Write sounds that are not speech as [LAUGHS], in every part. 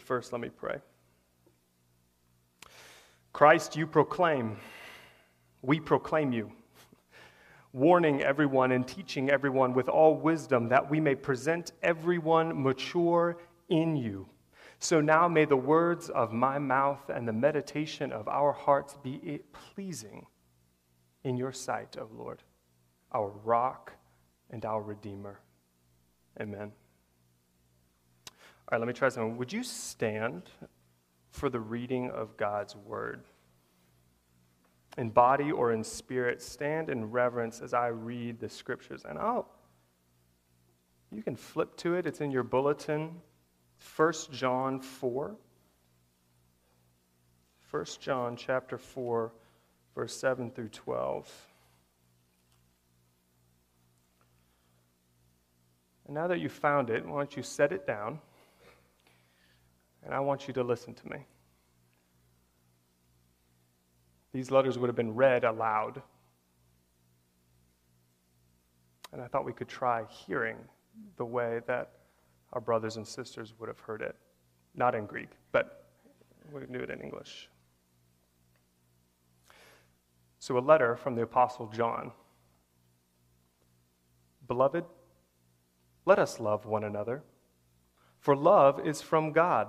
But first, let me pray. Christ, you proclaim, we proclaim you, warning everyone and teaching everyone with all wisdom that we may present everyone mature in you. So now may the words of my mouth and the meditation of our hearts be pleasing in your sight, O Lord, our rock and our redeemer. Amen. All right, let me try something. Would you stand for the reading of God's word? In body or in spirit, stand in reverence as I read the scriptures. And I'll, you can flip to it, it's in your bulletin. 1 John 4. 1 John chapter 4, verse 7 through 12. And now that you've found it, why don't you set it down? And I want you to listen to me. These letters would have been read aloud. And I thought we could try hearing the way that our brothers and sisters would have heard it. Not in Greek, but we knew it in English. So, a letter from the Apostle John. Beloved, let us love one another, for love is from God.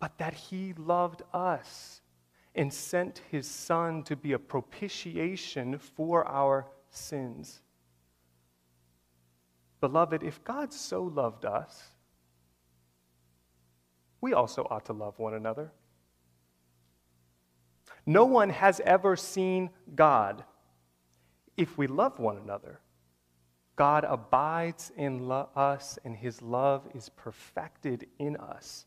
but that he loved us and sent his Son to be a propitiation for our sins. Beloved, if God so loved us, we also ought to love one another. No one has ever seen God. If we love one another, God abides in lo- us and his love is perfected in us.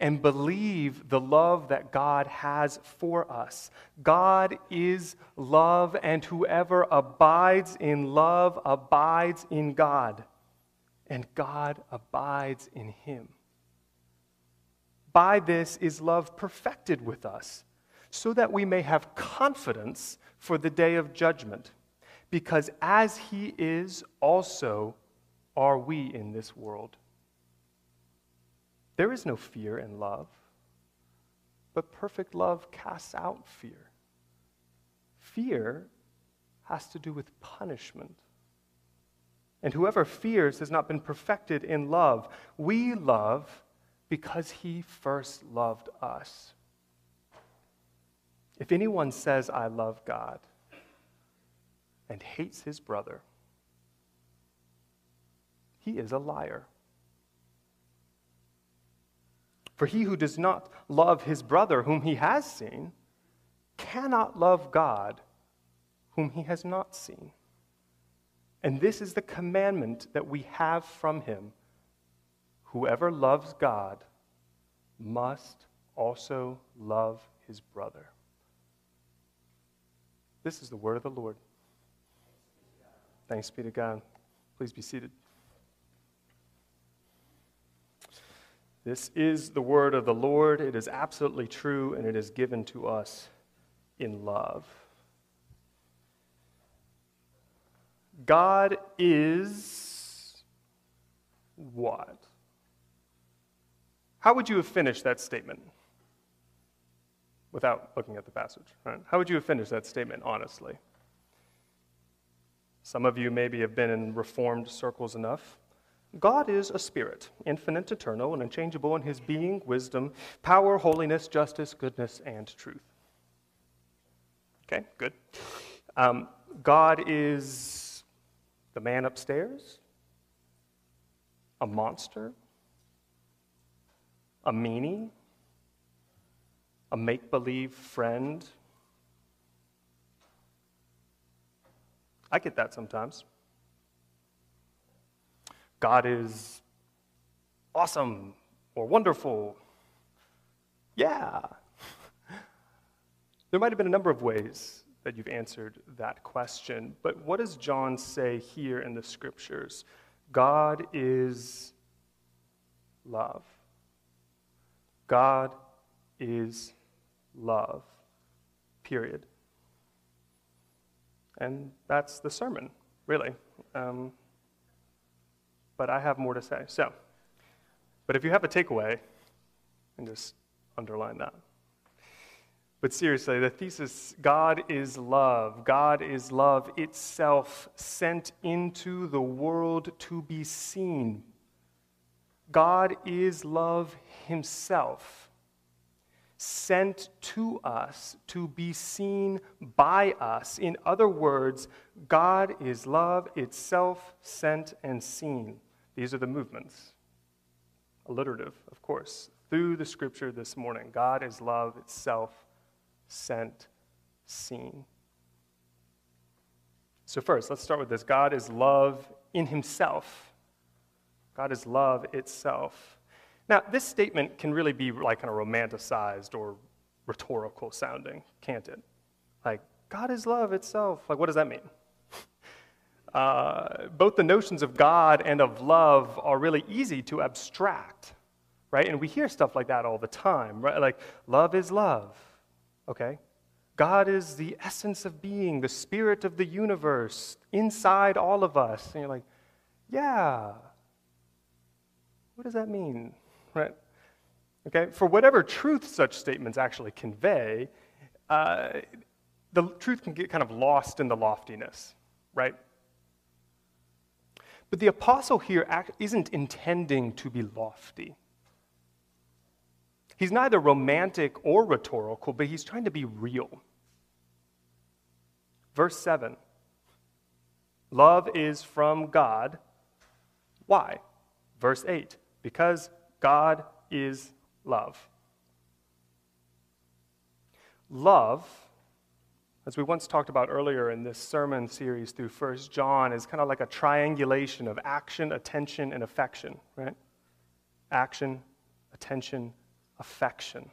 and believe the love that God has for us. God is love, and whoever abides in love abides in God, and God abides in him. By this is love perfected with us, so that we may have confidence for the day of judgment, because as he is, also are we in this world. There is no fear in love, but perfect love casts out fear. Fear has to do with punishment. And whoever fears has not been perfected in love. We love because he first loved us. If anyone says, I love God, and hates his brother, he is a liar. For he who does not love his brother whom he has seen cannot love God whom he has not seen. And this is the commandment that we have from him whoever loves God must also love his brother. This is the word of the Lord. Thanks be to God. Please be seated. This is the word of the Lord. It is absolutely true, and it is given to us in love. God is what? How would you have finished that statement without looking at the passage? Right? How would you have finished that statement honestly? Some of you maybe have been in reformed circles enough God is a spirit, infinite, eternal, and unchangeable in his being, wisdom, power, holiness, justice, goodness, and truth. Okay, good. Um, God is the man upstairs, a monster, a meanie, a make believe friend. I get that sometimes. God is awesome or wonderful. Yeah. [LAUGHS] there might have been a number of ways that you've answered that question, but what does John say here in the scriptures? God is love. God is love. Period. And that's the sermon, really. Um, but I have more to say. So, but if you have a takeaway, and just underline that. But seriously, the thesis God is love. God is love itself sent into the world to be seen. God is love himself sent to us to be seen by us. In other words, God is love itself sent and seen. These are the movements. Alliterative, of course. Through the scripture this morning, God is love itself, sent, seen. So, first, let's start with this God is love in himself. God is love itself. Now, this statement can really be like kind of romanticized or rhetorical sounding, can't it? Like, God is love itself. Like, what does that mean? Uh, both the notions of God and of love are really easy to abstract, right? And we hear stuff like that all the time, right? Like, love is love, okay? God is the essence of being, the spirit of the universe inside all of us. And you're like, yeah. What does that mean, right? Okay, for whatever truth such statements actually convey, uh, the truth can get kind of lost in the loftiness, right? But the apostle here isn't intending to be lofty. He's neither romantic or rhetorical, but he's trying to be real. Verse 7 Love is from God. Why? Verse 8 Because God is love. Love as we once talked about earlier in this sermon series through 1 John, is kind of like a triangulation of action, attention, and affection, right? Action, attention, affection.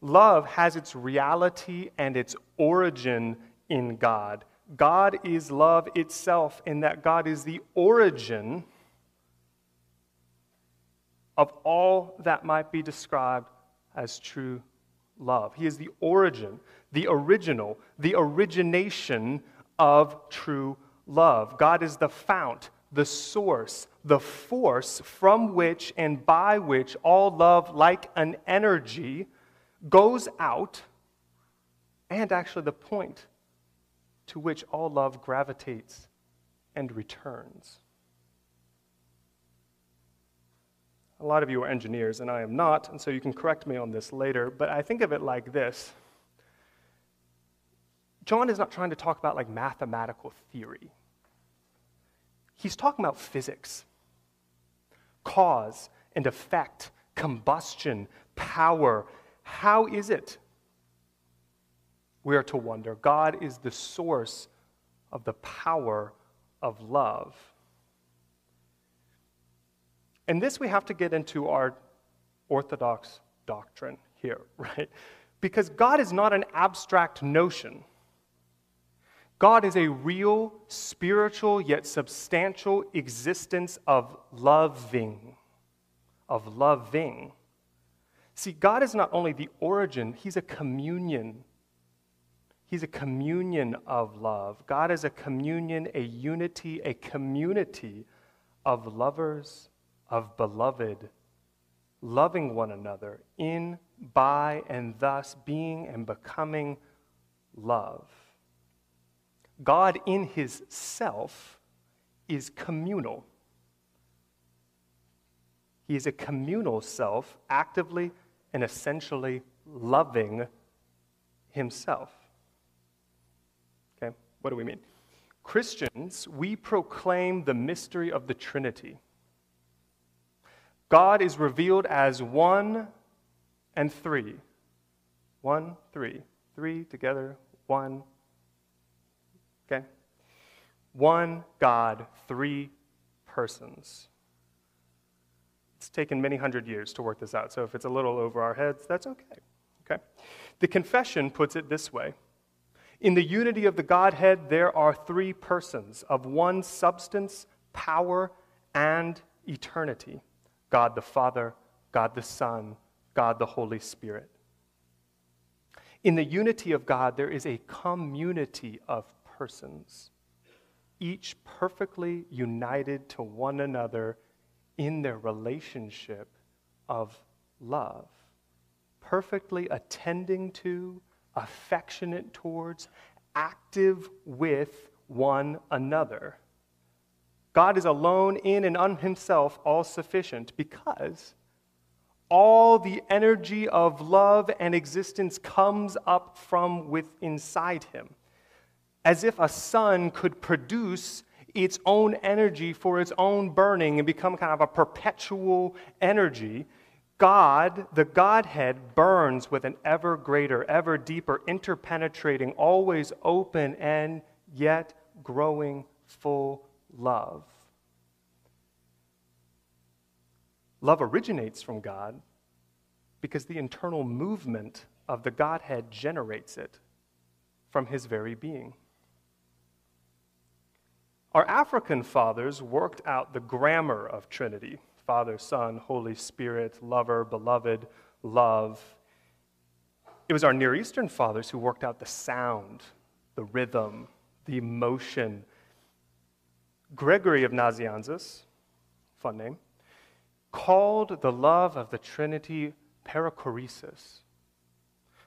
Love has its reality and its origin in God. God is love itself, in that God is the origin of all that might be described as true love. He is the origin the original, the origination of true love. God is the fount, the source, the force from which and by which all love, like an energy, goes out, and actually the point to which all love gravitates and returns. A lot of you are engineers, and I am not, and so you can correct me on this later, but I think of it like this John is not trying to talk about like mathematical theory. He's talking about physics, cause and effect, combustion, power. How is it? We are to wonder. God is the source of the power of love. And this we have to get into our orthodox doctrine here, [LAUGHS] right? Because God is not an abstract notion. God is a real, spiritual, yet substantial existence of loving. Of loving. See, God is not only the origin, He's a communion. He's a communion of love. God is a communion, a unity, a community of lovers, of beloved, loving one another in, by, and thus being and becoming love. God in his self is communal. He is a communal self, actively and essentially loving himself. Okay, what do we mean? Christians, we proclaim the mystery of the Trinity. God is revealed as one and three. One, three. Three together, one. Okay? One God, three persons. It's taken many hundred years to work this out, so if it's a little over our heads, that's okay. Okay? The confession puts it this way In the unity of the Godhead, there are three persons of one substance, power, and eternity God the Father, God the Son, God the Holy Spirit. In the unity of God, there is a community of persons, each perfectly united to one another in their relationship of love, perfectly attending to, affectionate towards, active with one another. God is alone in and on himself all sufficient because all the energy of love and existence comes up from within inside him. As if a sun could produce its own energy for its own burning and become kind of a perpetual energy, God, the Godhead, burns with an ever greater, ever deeper, interpenetrating, always open and yet growing full love. Love originates from God because the internal movement of the Godhead generates it from his very being. Our African fathers worked out the grammar of Trinity Father, Son, Holy Spirit, lover, beloved, love. It was our Near Eastern fathers who worked out the sound, the rhythm, the emotion. Gregory of Nazianzus, fun name, called the love of the Trinity perichoresis,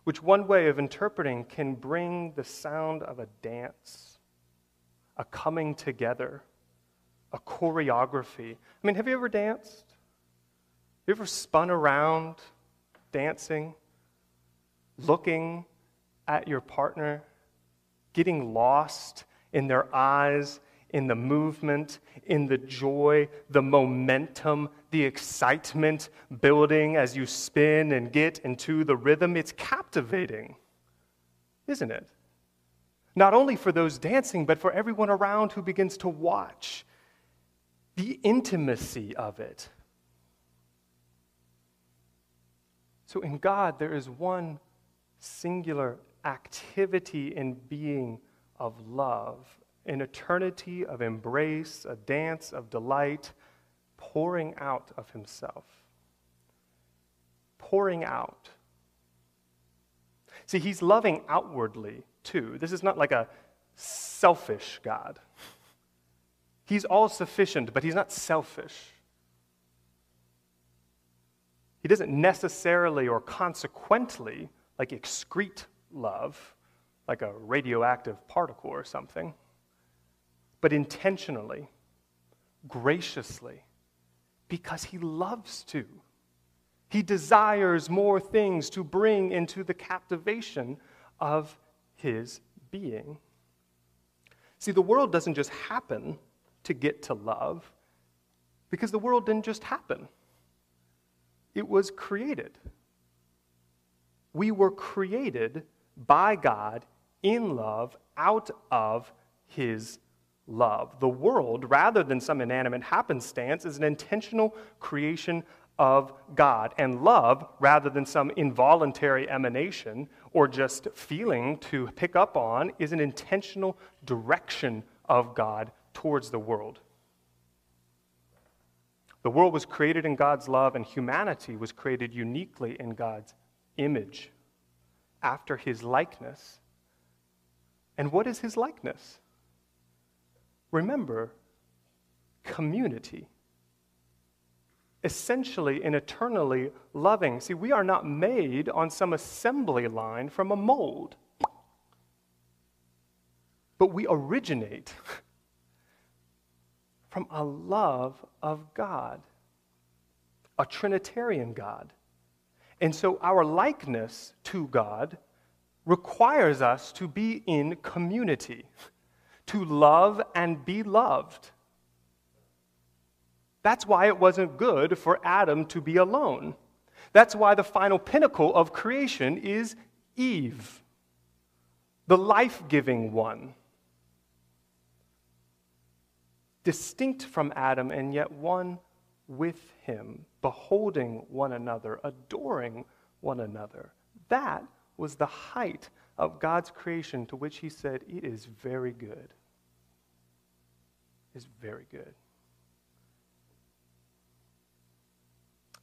which one way of interpreting can bring the sound of a dance, a coming together, a choreography. I mean, have you ever danced? You ever spun around dancing, looking at your partner, getting lost in their eyes in the movement, in the joy, the momentum, the excitement building as you spin and get into the rhythm. It's captivating, isn't it? Not only for those dancing, but for everyone around who begins to watch. The intimacy of it. So, in God, there is one singular activity in being of love an eternity of embrace, a dance of delight, pouring out of himself. Pouring out. See, he's loving outwardly too. This is not like a selfish God. He's all sufficient, but he's not selfish. He doesn't necessarily or consequently like excrete love, like a radioactive particle or something but intentionally, graciously, because He loves to. He desires more things to bring into the captivation of His being. See, the world doesn't just happen to get to love, because the world didn't just happen, it was created. We were created by God in love out of His love. The world, rather than some inanimate happenstance, is an intentional creation of God. And love, rather than some involuntary emanation or just feeling to pick up on, is an intentional direction of God towards the world. The world was created in God's love, and humanity was created uniquely in God's image, after his likeness. And what is his likeness? Remember, community. Essentially and eternally loving. See, we are not made on some assembly line from a mold, but we originate [LAUGHS] from a love of God. a Trinitarian God. And so our likeness to God requires us to be in community, [LAUGHS] to love and be loved. That's why it wasn't good for Adam to be alone. That's why the final pinnacle of creation is Eve, the life giving one. Distinct from Adam, and yet one with him, beholding one another, adoring one another. That was the height of God's creation to which he said, It is very good. It is very good.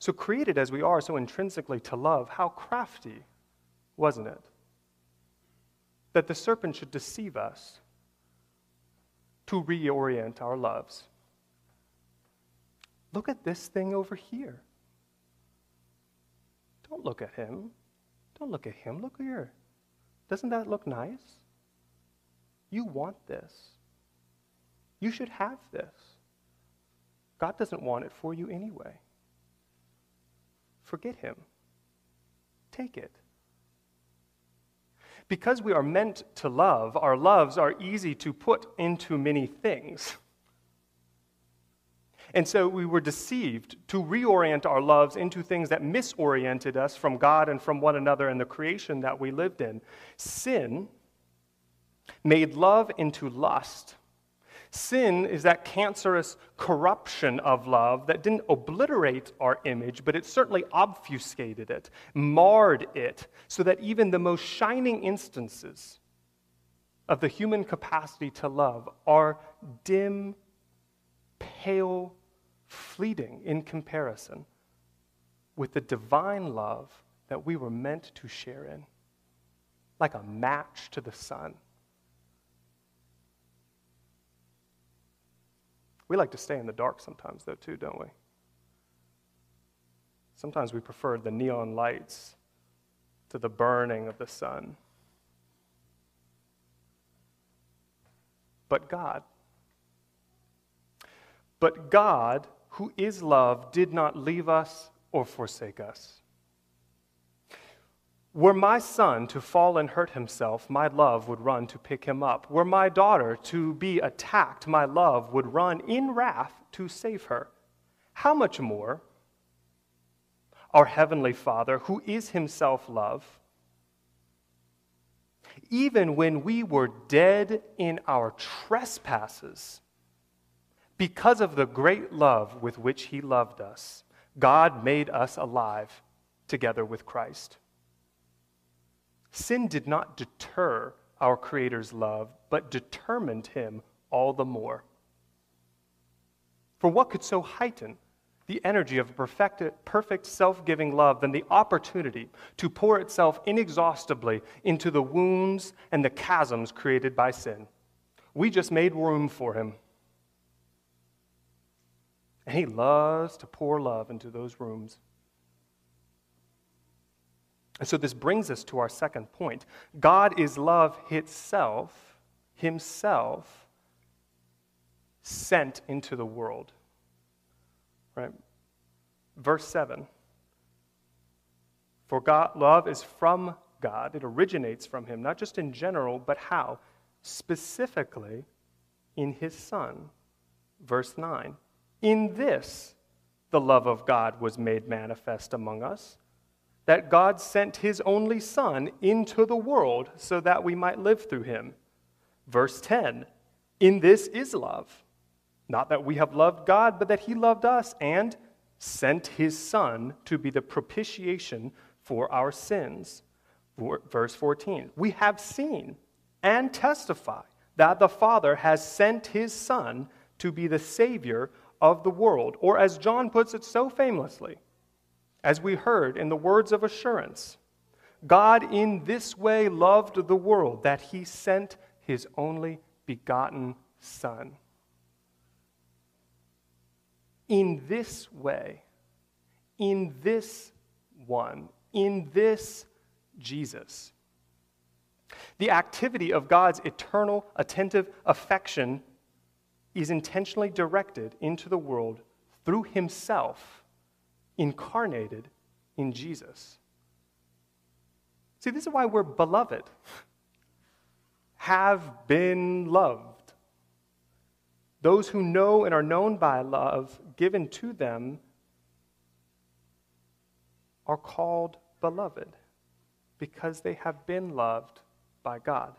So, created as we are so intrinsically to love, how crafty, wasn't it? That the serpent should deceive us to reorient our loves. Look at this thing over here. Don't look at him. Don't look at him. Look here. Doesn't that look nice? You want this. You should have this. God doesn't want it for you anyway. Forget him. Take it. Because we are meant to love, our loves are easy to put into many things. And so we were deceived to reorient our loves into things that misoriented us from God and from one another and the creation that we lived in. Sin made love into lust Sin is that cancerous corruption of love that didn't obliterate our image, but it certainly obfuscated it, marred it, so that even the most shining instances of the human capacity to love are dim, pale, fleeting in comparison with the divine love that we were meant to share in, like a match to the sun. We like to stay in the dark sometimes, though, too, don't we? Sometimes we prefer the neon lights to the burning of the sun. But God, but God, who is love, did not leave us or forsake us. Were my son to fall and hurt himself, my love would run to pick him up. Were my daughter to be attacked, my love would run in wrath to save her. How much more our Heavenly Father, who is Himself love, even when we were dead in our trespasses, because of the great love with which He loved us, God made us alive together with Christ. Sin did not deter our Creator's love, but determined him all the more. For what could so heighten the energy of a perfect, self giving love than the opportunity to pour itself inexhaustibly into the wounds and the chasms created by sin? We just made room for him. And he loves to pour love into those rooms. And so this brings us to our second point. God is love itself, himself sent into the world. Right? Verse 7. For God love is from God. It originates from him, not just in general, but how? Specifically in his son. Verse 9. In this the love of God was made manifest among us that God sent his only Son into the world so that we might live through him. Verse 10 In this is love. Not that we have loved God, but that he loved us and sent his Son to be the propitiation for our sins. Verse 14 We have seen and testify that the Father has sent his Son to be the Savior of the world. Or, as John puts it so famously, as we heard in the words of assurance, God in this way loved the world that he sent his only begotten Son. In this way, in this one, in this Jesus. The activity of God's eternal, attentive affection is intentionally directed into the world through himself incarnated in Jesus. See, this is why we're beloved, [LAUGHS] have been loved. Those who know and are known by love given to them are called beloved because they have been loved by God.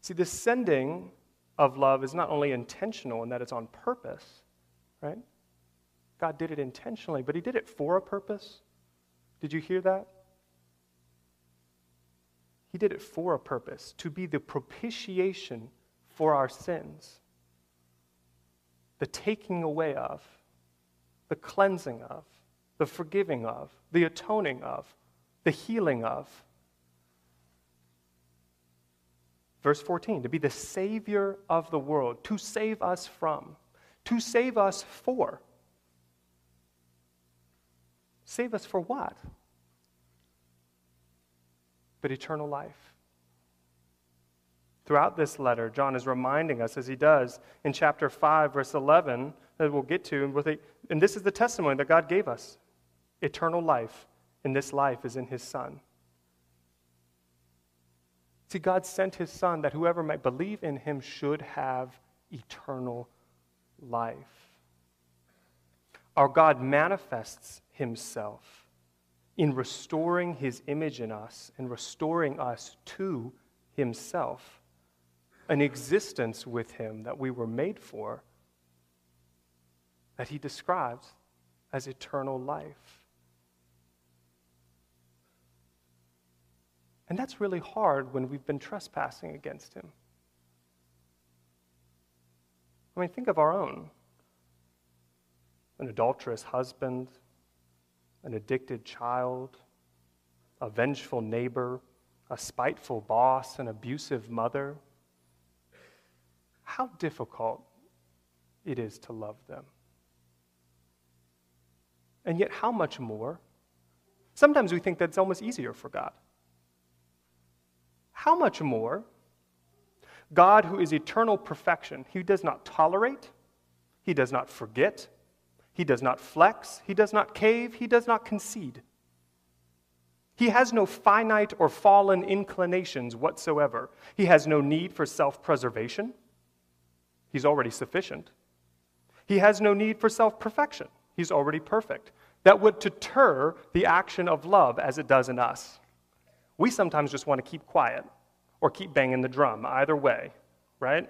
See, the sending of love is not only intentional in that it's on purpose, right? God did it intentionally, but He did it for a purpose. Did you hear that? He did it for a purpose to be the propitiation for our sins, the taking away of, the cleansing of, the forgiving of, the atoning of, the healing of. Verse 14, to be the Savior of the world, to save us from, to save us for. Save us for what? But eternal life. Throughout this letter, John is reminding us, as he does in chapter 5, verse 11, that we'll get to, and this is the testimony that God gave us eternal life, and this life is in his Son. See, God sent his Son that whoever might believe in him should have eternal life. Our God manifests himself in restoring his image in us and restoring us to himself, an existence with him that we were made for, that he describes as eternal life. And that's really hard when we've been trespassing against Him. I mean, think of our own an adulterous husband, an addicted child, a vengeful neighbor, a spiteful boss, an abusive mother. How difficult it is to love them. And yet, how much more? Sometimes we think that's almost easier for God. How much more God, who is eternal perfection, He does not tolerate, He does not forget, He does not flex, He does not cave, He does not concede. He has no finite or fallen inclinations whatsoever. He has no need for self preservation. He's already sufficient. He has no need for self perfection. He's already perfect. That would deter the action of love as it does in us. We sometimes just want to keep quiet or keep banging the drum, either way, right?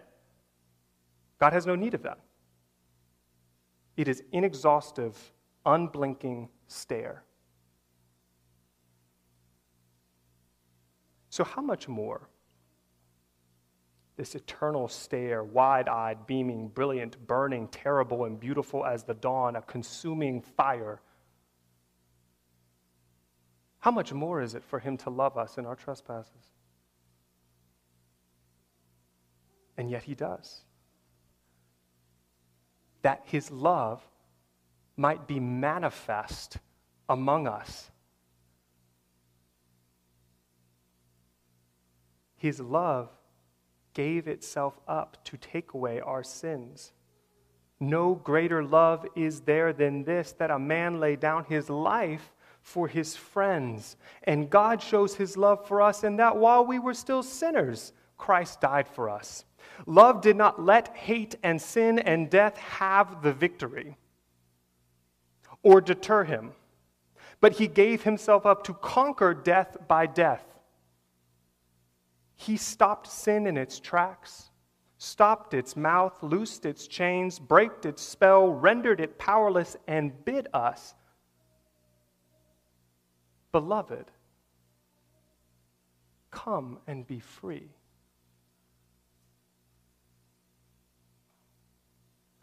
God has no need of that. It is inexhaustive, unblinking stare. So, how much more? This eternal stare, wide eyed, beaming, brilliant, burning, terrible, and beautiful as the dawn, a consuming fire how much more is it for him to love us in our trespasses? And yet he does. That his love might be manifest among us. His love gave itself up to take away our sins. No greater love is there than this that a man lay down his life for his friends. And God shows his love for us in that while we were still sinners, Christ died for us. Love did not let hate and sin and death have the victory or deter him, but he gave himself up to conquer death by death. He stopped sin in its tracks, stopped its mouth, loosed its chains, braked its spell, rendered it powerless, and bid us Beloved, come and be free.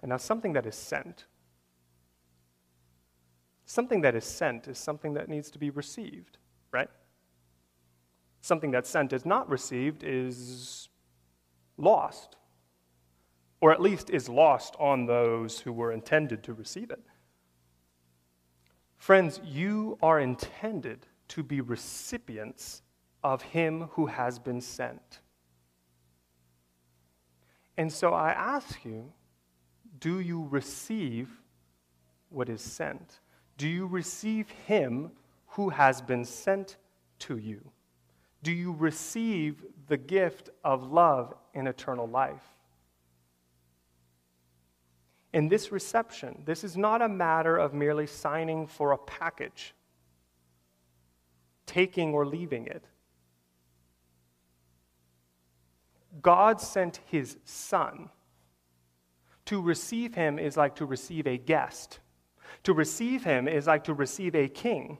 And now, something that is sent, something that is sent is something that needs to be received, right? Something that's sent is not received is lost, or at least is lost on those who were intended to receive it. Friends, you are intended to be recipients of Him who has been sent. And so I ask you do you receive what is sent? Do you receive him who has been sent to you? Do you receive the gift of love and eternal life? In this reception, this is not a matter of merely signing for a package, taking or leaving it. God sent his son. To receive him is like to receive a guest. To receive him is like to receive a king.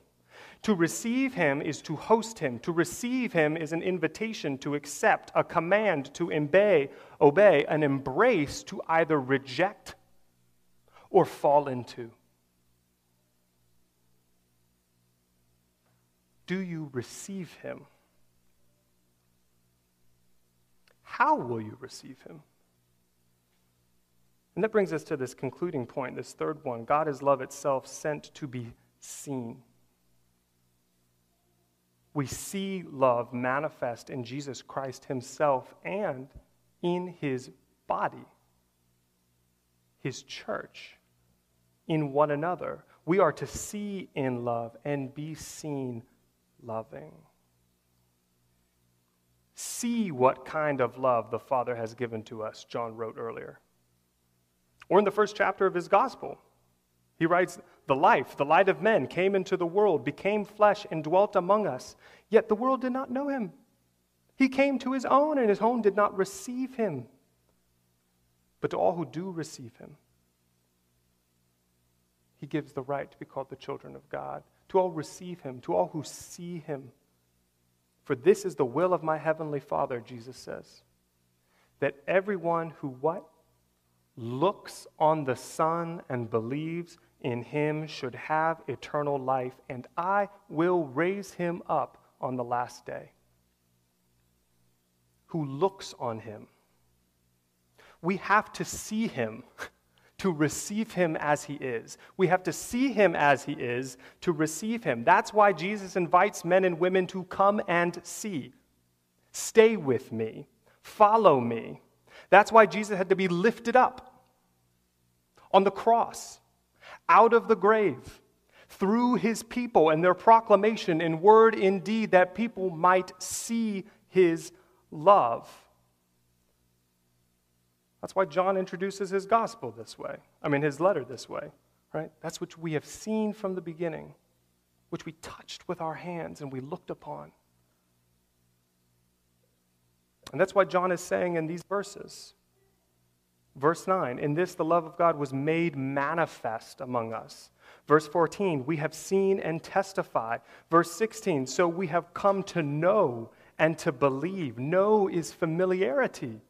To receive him is to host him. To receive him is an invitation to accept, a command to obey, obey, an embrace to either reject or fall into. Do you receive him? How will you receive him? And that brings us to this concluding point, this third one God is love itself, sent to be seen. We see love manifest in Jesus Christ himself and in his body, his church, in one another. We are to see in love and be seen loving. See what kind of love the Father has given to us, John wrote earlier. Or in the first chapter of his gospel, he writes, The life, the light of men, came into the world, became flesh, and dwelt among us. Yet the world did not know him. He came to his own, and his own did not receive him. But to all who do receive him, he gives the right to be called the children of God. To all receive him, to all who see him. For this is the will of my heavenly Father, Jesus says, that everyone who what? Looks on the Son and believes in him should have eternal life, and I will raise him up on the last day. Who looks on him. We have to see him [LAUGHS] to receive him as he is. We have to see him as he is to receive him. That's why Jesus invites men and women to come and see. Stay with me, follow me. That's why Jesus had to be lifted up on the cross, out of the grave, through his people and their proclamation in word and deed that people might see his love. That's why John introduces his gospel this way. I mean, his letter this way, right? That's which we have seen from the beginning, which we touched with our hands and we looked upon. And that's why John is saying in these verses, verse 9, in this the love of God was made manifest among us. Verse 14, we have seen and testify. Verse 16, so we have come to know and to believe. Know is familiarity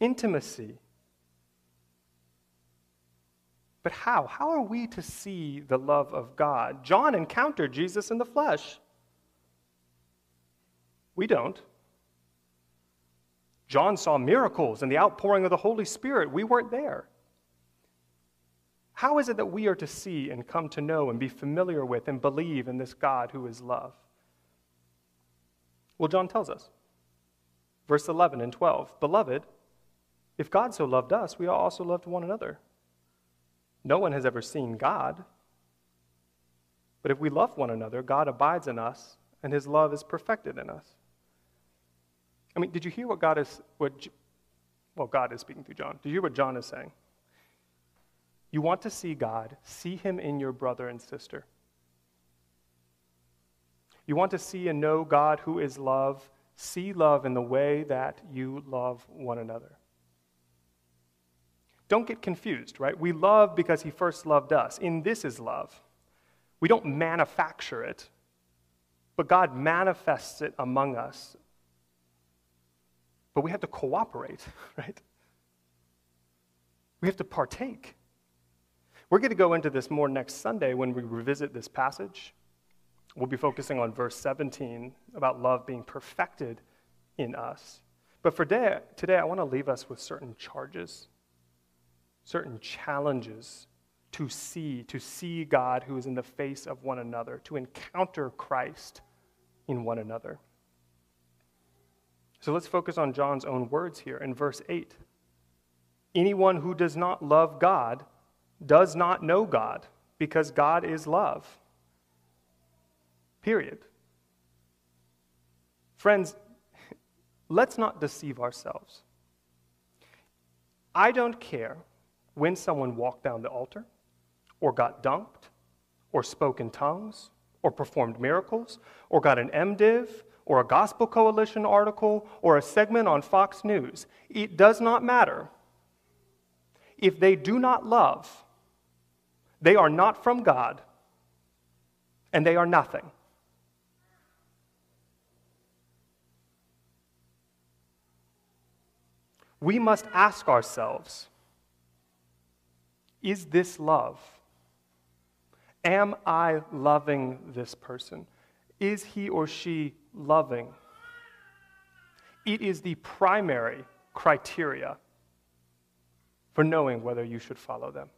intimacy. But how? How are we to see the love of God? John encountered Jesus in the flesh. We don't. John saw miracles and the outpouring of the Holy Spirit. We weren't there. How is it that we are to see and come to know and be familiar with and believe in this God who is love? Well, John tells us. Verse 11 and 12 Beloved, if God so loved us, we also loved one another. No one has ever seen God. But if we love one another, God abides in us, and his love is perfected in us. I mean, did you hear what God is, what, well, God is speaking through John. Did you hear what John is saying? You want to see God, see him in your brother and sister. You want to see and know God who is love, see love in the way that you love one another. Don't get confused, right? We love because he first loved us. In this is love. We don't manufacture it, but God manifests it among us. But we have to cooperate, [LAUGHS] right? We have to partake. We're going to go into this more next Sunday when we revisit this passage. We'll be focusing on verse 17 about love being perfected in us. But for today, today I want to leave us with certain charges certain challenges to see, to see God who is in the face of one another, to encounter Christ in one another. So let's focus on John's own words here in verse 8. Anyone who does not love God does not know God, because God is love. Period. Friends, let's not deceive ourselves. I don't care when someone walked down the altar, or got dunked, or spoke in tongues, or performed miracles, or got an MDiv, or a Gospel Coalition article, or a segment on Fox News. It does not matter. If they do not love, they are not from God, and they are nothing. We must ask ourselves is this love? Am I loving this person? Is he or she loving? It is the primary criteria for knowing whether you should follow them.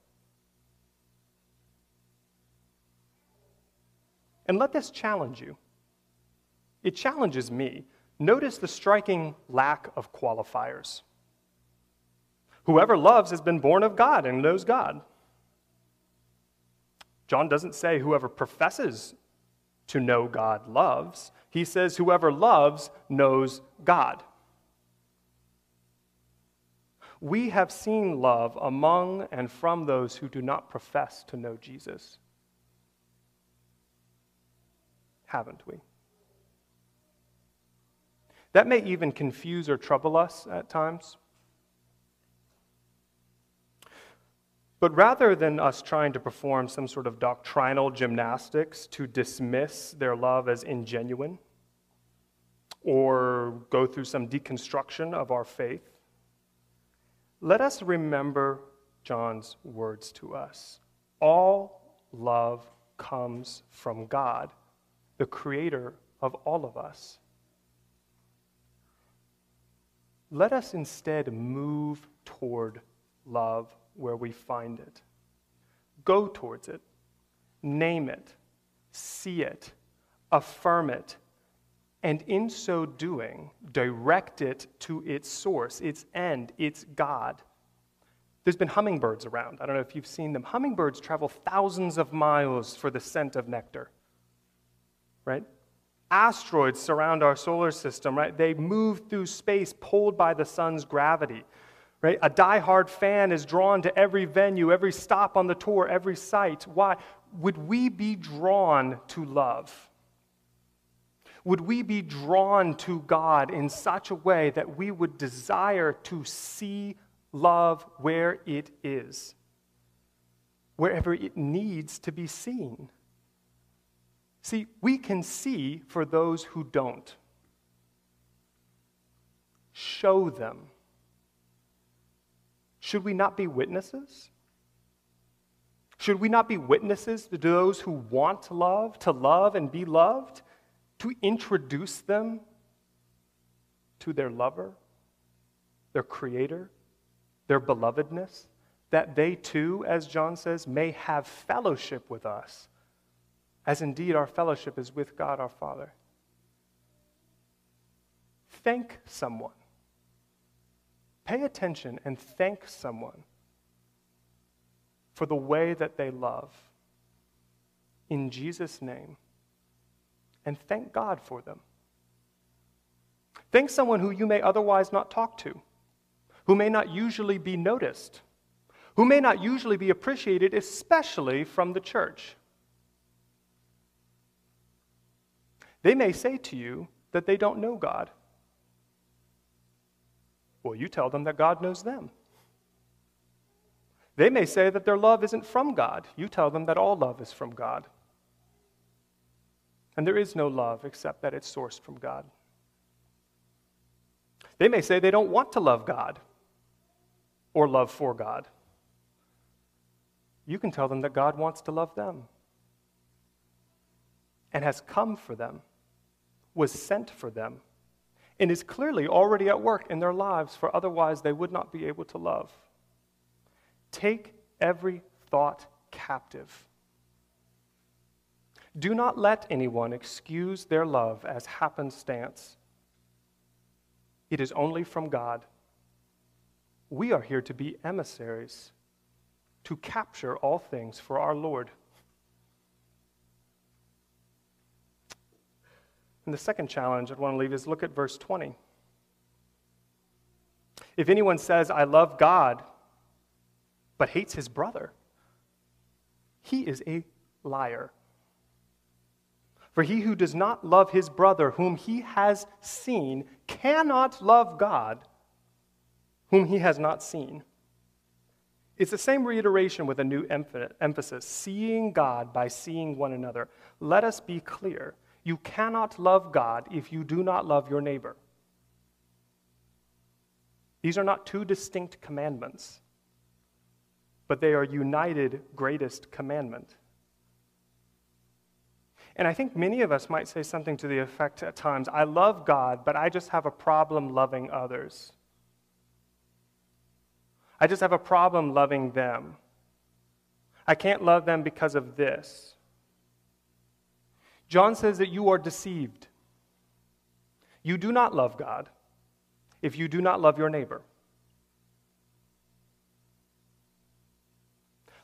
And let this challenge you. It challenges me. Notice the striking lack of qualifiers. Whoever loves has been born of God and knows God. John doesn't say whoever professes to know God loves. He says whoever loves knows God. We have seen love among and from those who do not profess to know Jesus. Haven't we? That may even confuse or trouble us at times. But rather than us trying to perform some sort of doctrinal gymnastics to dismiss their love as ingenuine or go through some deconstruction of our faith, let us remember John's words to us. All love comes from God, the creator of all of us. Let us instead move toward love where we find it. Go towards it, name it, see it, affirm it, and in so doing, direct it to its source, its end, its God. There's been hummingbirds around. I don't know if you've seen them. Hummingbirds travel thousands of miles for the scent of nectar, right? Asteroids surround our solar system, right? They move through space pulled by the sun's gravity. Right? A die-hard fan is drawn to every venue, every stop on the tour, every site. Why? Would we be drawn to love? Would we be drawn to God in such a way that we would desire to see love where it is, wherever it needs to be seen? See, we can see for those who don't. Show them should we not be witnesses? Should we not be witnesses to those who want to love, to love and be loved, to introduce them to their lover, their creator, their belovedness, that they too, as John says, may have fellowship with us, as indeed our fellowship is with God our Father? Thank someone Pay attention and thank someone for the way that they love in Jesus' name. And thank God for them. Thank someone who you may otherwise not talk to, who may not usually be noticed, who may not usually be appreciated, especially from the church. They may say to you that they don't know God. Well, you tell them that God knows them. They may say that their love isn't from God. You tell them that all love is from God. And there is no love except that it's sourced from God. They may say they don't want to love God or love for God. You can tell them that God wants to love them and has come for them, was sent for them and is clearly already at work in their lives, for otherwise they would not be able to love. Take every thought captive. Do not let anyone excuse their love as happenstance. It is only from God. We are here to be emissaries, to capture all things for our Lord. And the second challenge I'd want to leave is look at verse 20. If anyone says, I love God, but hates his brother, he is a liar. For he who does not love his brother, whom he has seen, cannot love God, whom he has not seen. It's the same reiteration with a new emphasis seeing God by seeing one another. Let us be clear you cannot love God if you do not love your neighbor. These are not two distinct commandments, but they are united greatest commandment. And I think many of us might say something to the effect at times I love God, but I just have a problem loving others. I just have a problem loving them. I can't love them because of this. John says that you are deceived. You do not love God if you do not love your neighbor.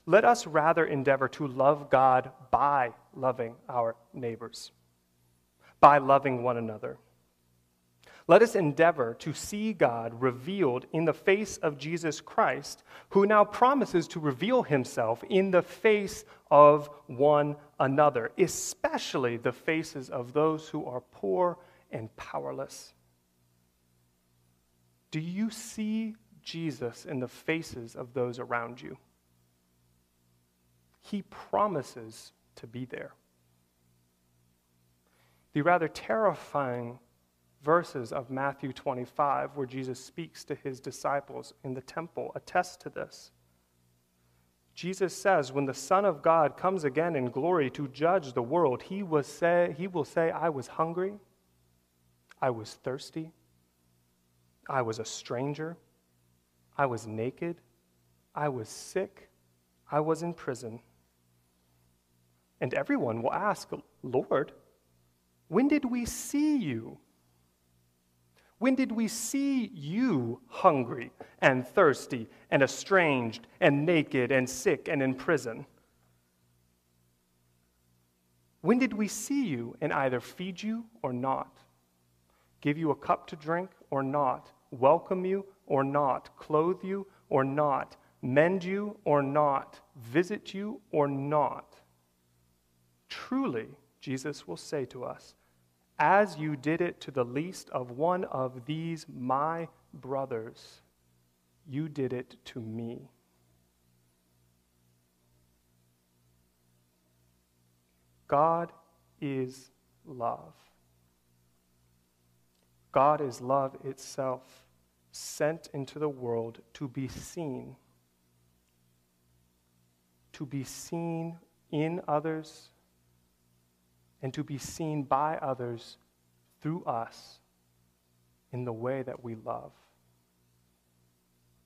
Let us rather endeavor to love God by loving our neighbors, by loving one another. Let us endeavor to see God revealed in the face of Jesus Christ, who now promises to reveal himself in the face of one another, especially the faces of those who are poor and powerless. Do you see Jesus in the faces of those around you? He promises to be there. The rather terrifying verses of Matthew 25, where Jesus speaks to his disciples in the temple, attest to this. Jesus says, When the Son of God comes again in glory to judge the world, he will say, he will say I was hungry, I was thirsty, I was a stranger, I was naked, I was sick, I was in prison. And everyone will ask, Lord, when did we see you? When did we see you hungry and thirsty and estranged and naked and sick and in prison? When did we see you and either feed you or not, give you a cup to drink or not, welcome you or not, clothe you or not, mend you or not, visit you or not? Truly, Jesus will say to us, as you did it to the least of one of these my brothers, you did it to me. God is love. God is love itself, sent into the world to be seen. To be seen in others and to be seen by others through us in the way that we love.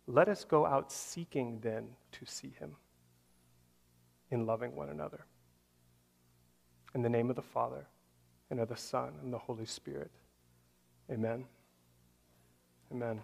Let us go out seeking then to see him in loving one another. In the name of the Father, and of the Son, and the Holy Spirit. Amen. Amen.